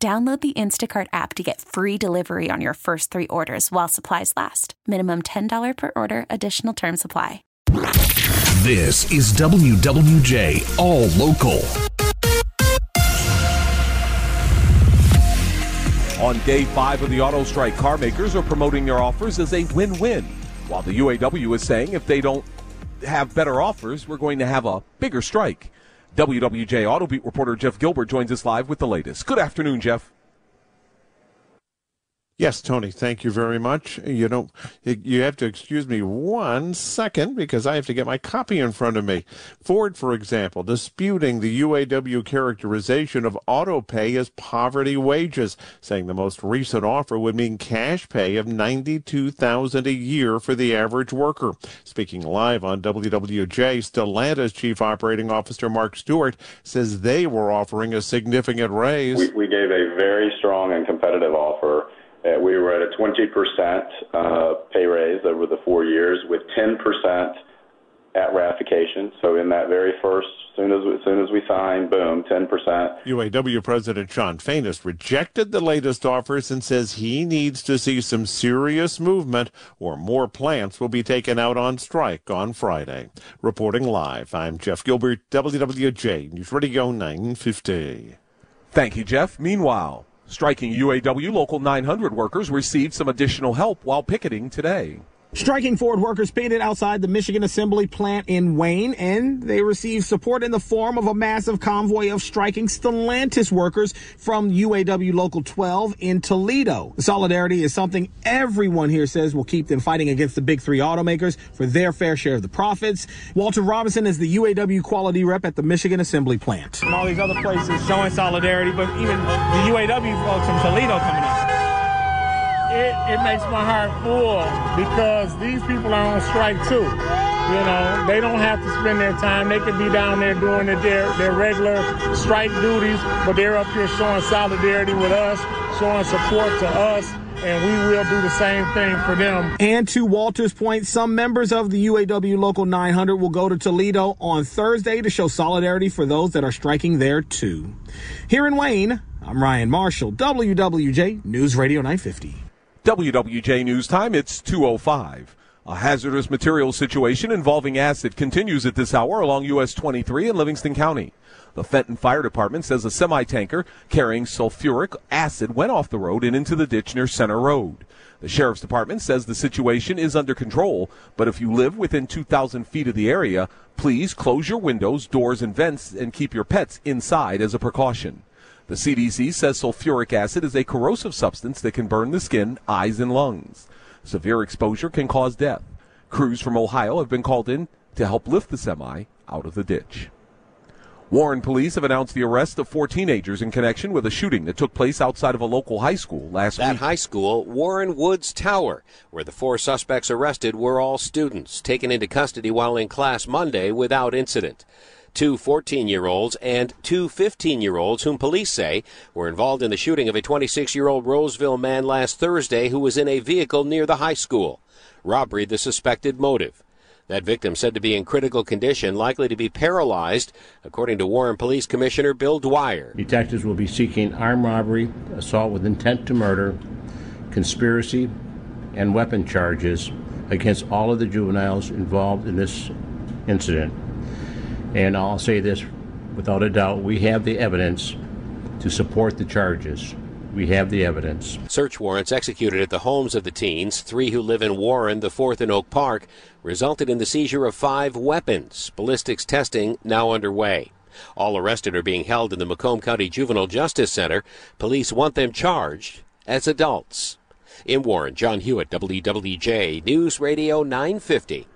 Download the Instacart app to get free delivery on your first three orders while supplies last. Minimum $10 per order, additional term supply. This is WWJ All Local. On day five of the auto strike, car makers are promoting their offers as a win win, while the UAW is saying if they don't have better offers, we're going to have a bigger strike. WWJ Auto Beat reporter Jeff Gilbert joins us live with the latest. Good afternoon, Jeff. Yes, Tony, thank you very much. You know, you have to excuse me one second because I have to get my copy in front of me. Ford, for example, disputing the UAW characterization of auto pay as poverty wages, saying the most recent offer would mean cash pay of 92000 a year for the average worker. Speaking live on WWJ, Stellantis Chief Operating Officer Mark Stewart says they were offering a significant raise. We, we gave a very strong and competitive offer we were at a 20% uh, pay raise over the four years with 10% at ratification. So in that very first, soon as as soon as we sign, boom, 10%. UAW President Shawn Fain rejected the latest offers and says he needs to see some serious movement or more plants will be taken out on strike on Friday. Reporting live, I'm Jeff Gilbert, WWJ News Radio 950. Thank you, Jeff. Meanwhile, Striking UAW Local 900 workers received some additional help while picketing today. Striking Ford workers painted outside the Michigan Assembly plant in Wayne, and they received support in the form of a massive convoy of striking Stellantis workers from UAW Local 12 in Toledo. Solidarity is something everyone here says will keep them fighting against the big three automakers for their fair share of the profits. Walter Robinson is the UAW quality rep at the Michigan Assembly plant. And all these other places showing solidarity, but even the UAW folks from Toledo coming up it, it makes my heart full because these people are on strike too. You know, they don't have to spend their time. They could be down there doing their, their regular strike duties, but they're up here showing solidarity with us, showing support to us and we will do the same thing for them. And to Walter's point, some members of the UAW Local 900 will go to Toledo on Thursday to show solidarity for those that are striking there too. Here in Wayne, I'm Ryan Marshall, WWJ News Radio 950. WWJ News Time, it's 205. A hazardous material situation involving acid continues at this hour along US 23 in Livingston County. The Fenton Fire Department says a semi tanker carrying sulfuric acid went off the road and into the ditch near Center Road. The Sheriff's Department says the situation is under control, but if you live within 2,000 feet of the area, please close your windows, doors, and vents and keep your pets inside as a precaution. The CDC says sulfuric acid is a corrosive substance that can burn the skin, eyes, and lungs. Severe exposure can cause death. Crews from Ohio have been called in to help lift the semi out of the ditch. Warren police have announced the arrest of four teenagers in connection with a shooting that took place outside of a local high school last that week. That high school, Warren Woods Tower, where the four suspects arrested were all students taken into custody while in class Monday without incident two 14 year olds and two 15 year olds whom police say were involved in the shooting of a 26 year old Roseville man last Thursday who was in a vehicle near the high school. Robbery, the suspected motive. That victim said to be in critical condition, likely to be paralyzed, according to Warren Police Commissioner Bill Dwyer. Detectives will be seeking armed robbery, assault with intent to murder, conspiracy, and weapon charges against all of the juveniles involved in this incident. And I'll say this without a doubt we have the evidence to support the charges. We have the evidence. Search warrants executed at the homes of the teens, three who live in Warren, the fourth in Oak Park, resulted in the seizure of five weapons. Ballistics testing now underway. All arrested are being held in the Macomb County Juvenile Justice Center. Police want them charged as adults. In Warren, John Hewitt, WWJ News Radio 950.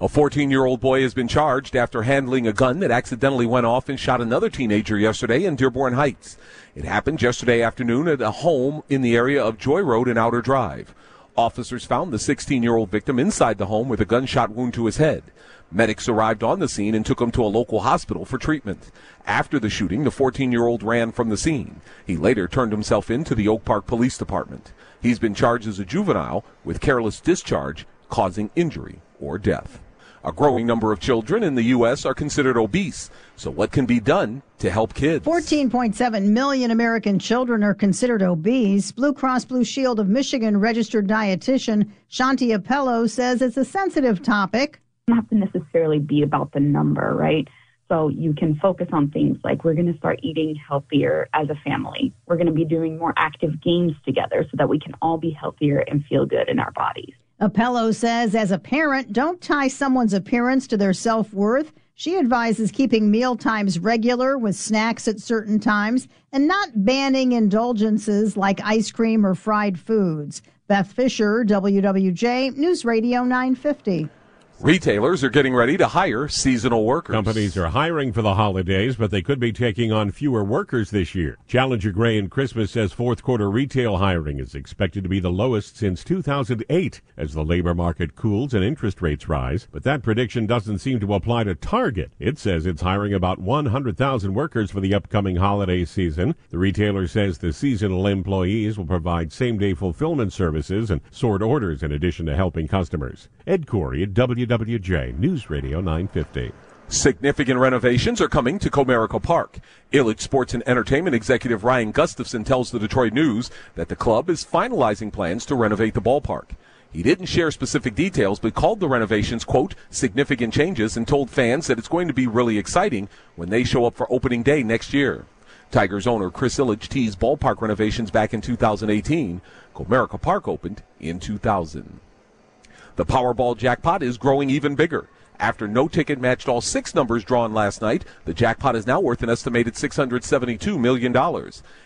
A 14 year old boy has been charged after handling a gun that accidentally went off and shot another teenager yesterday in Dearborn Heights. It happened yesterday afternoon at a home in the area of Joy Road and Outer Drive. Officers found the 16 year old victim inside the home with a gunshot wound to his head. Medics arrived on the scene and took him to a local hospital for treatment. After the shooting, the 14 year old ran from the scene. He later turned himself in to the Oak Park Police Department. He's been charged as a juvenile with careless discharge causing injury or death. A growing number of children in the U.S. are considered obese. So, what can be done to help kids? 14.7 million American children are considered obese. Blue Cross Blue Shield of Michigan registered dietitian Shanti Appello says it's a sensitive topic. Doesn't to necessarily be about the number, right? So you can focus on things like we're going to start eating healthier as a family. We're going to be doing more active games together so that we can all be healthier and feel good in our bodies. Appello says, as a parent, don't tie someone's appearance to their self worth. She advises keeping meal times regular with snacks at certain times and not banning indulgences like ice cream or fried foods. Beth Fisher, WWJ, News Radio 950. Retailers are getting ready to hire seasonal workers. Companies are hiring for the holidays, but they could be taking on fewer workers this year. Challenger Gray and Christmas says fourth quarter retail hiring is expected to be the lowest since 2008 as the labor market cools and interest rates rise. But that prediction doesn't seem to apply to Target. It says it's hiring about 100,000 workers for the upcoming holiday season. The retailer says the seasonal employees will provide same day fulfillment services and sort orders in addition to helping customers. Ed Corey at W. WWJ News Radio 950. Significant renovations are coming to Comerica Park. Ilitch Sports and Entertainment executive Ryan Gustafson tells the Detroit News that the club is finalizing plans to renovate the ballpark. He didn't share specific details, but called the renovations, quote, significant changes and told fans that it's going to be really exciting when they show up for opening day next year. Tigers owner Chris Ilitch teased ballpark renovations back in 2018. Comerica Park opened in 2000. The Powerball jackpot is growing even bigger. After no ticket matched all six numbers drawn last night, the jackpot is now worth an estimated $672 million.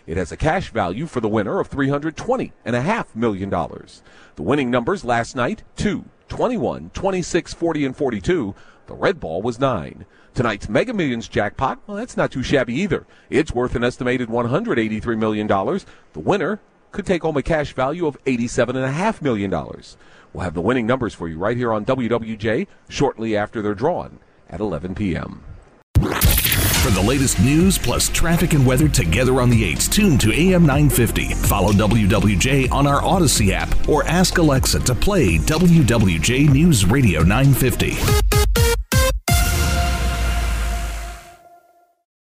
It has a cash value for the winner of $320.5 million. The winning numbers last night 2, 21, 26, 40, and 42. The red ball was 9. Tonight's Mega Millions jackpot, well, that's not too shabby either. It's worth an estimated $183 million. The winner could take home a cash value of $87.5 million. We'll have the winning numbers for you right here on WWJ shortly after they're drawn at 11 p.m. For the latest news plus traffic and weather together on the 8s, tune to AM 950. Follow WWJ on our Audacy app or ask Alexa to play WWJ News Radio 950.